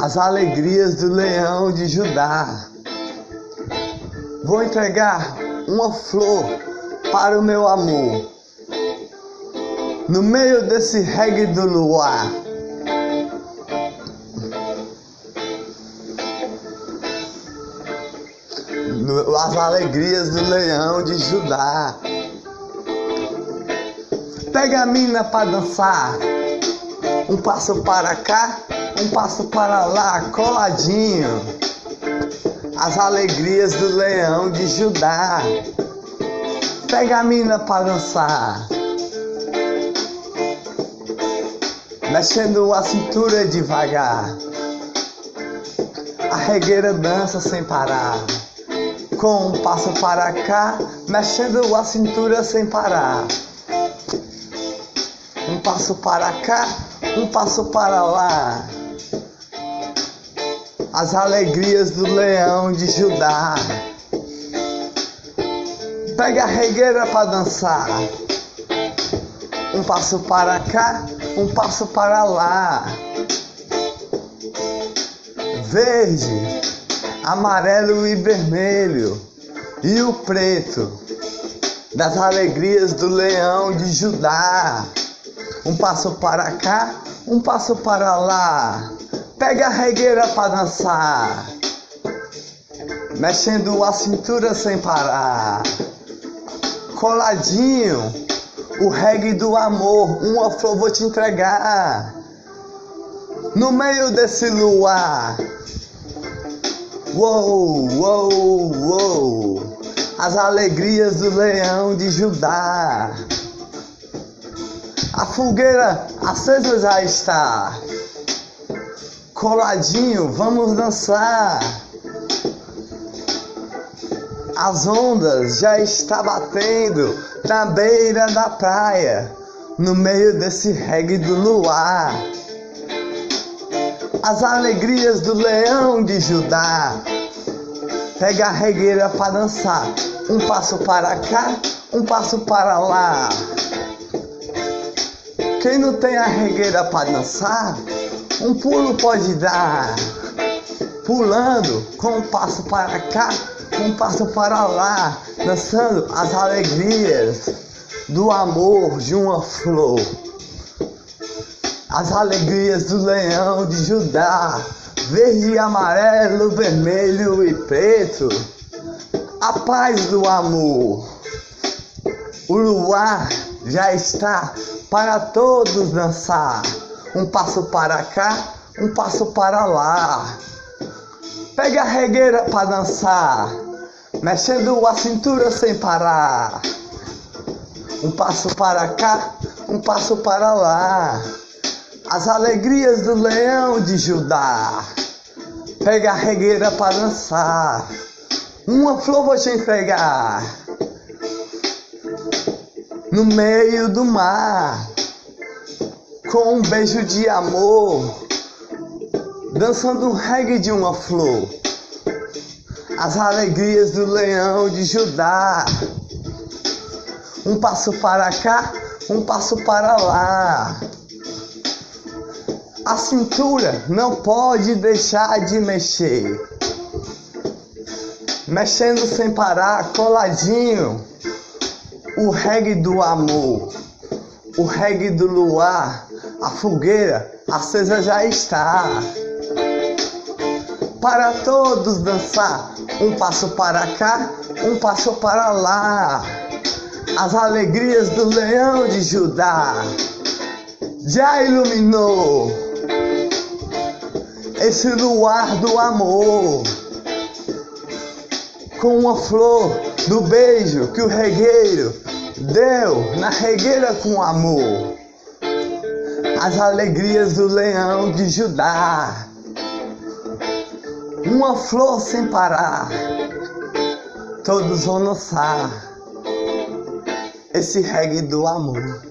as alegrias do leão de Judá. Vou entregar uma flor para o meu amor. No meio desse reggae do luar. As alegrias do leão de Judá. Pega a mina para dançar. Um passo para cá, um passo para lá, coladinho. As alegrias do leão de Judá. Pega a mina para dançar. Mexendo a cintura devagar. A regueira dança sem parar. Com um passo para cá, mexendo a cintura sem parar. Um passo para cá, um passo para lá. As alegrias do leão de Judá. Pega a regueira para dançar. Um passo para cá, um passo para lá. Verde, amarelo e vermelho. E o preto das alegrias do leão de Judá. Um passo para cá, um passo para lá. Pega a regueira para dançar, mexendo a cintura sem parar. Coladinho, o reggae do amor, uma flor vou te entregar. No meio desse luar. Uou, uou, uou. As alegrias do leão de Judá. A fogueira acesa já está. Coladinho, vamos dançar. As ondas já estão batendo na beira da praia, no meio desse reggae do luar. As alegrias do leão de Judá. Pega a regueira para dançar. Um passo para cá, um passo para lá. Quem não tem a regueira para dançar, um pulo pode dar. Pulando com um passo para cá, um passo para lá, dançando as alegrias do amor de uma flor. As alegrias do leão de Judá, verde, amarelo, vermelho e preto. A paz do amor. O luar já está para todos dançar. Um passo para cá, um passo para lá. Pega a regueira para dançar, mexendo a cintura sem parar. Um passo para cá, um passo para lá. As alegrias do leão de Judá. Pega a regueira para dançar. Uma flor vou te entregar no meio do mar, com um beijo de amor, dançando um reggae de uma flor, as alegrias do leão de Judá. Um passo para cá, um passo para lá. A cintura não pode deixar de mexer. Mexendo sem parar, coladinho o reggae do amor, o reggae do luar, a fogueira acesa já está. Para todos dançar, um passo para cá, um passo para lá. As alegrias do leão de Judá já iluminou esse luar do amor com uma flor do beijo que o regueiro deu na regueira com amor. As alegrias do leão de Judá. Uma flor sem parar. Todos vão dançar esse reggae do amor.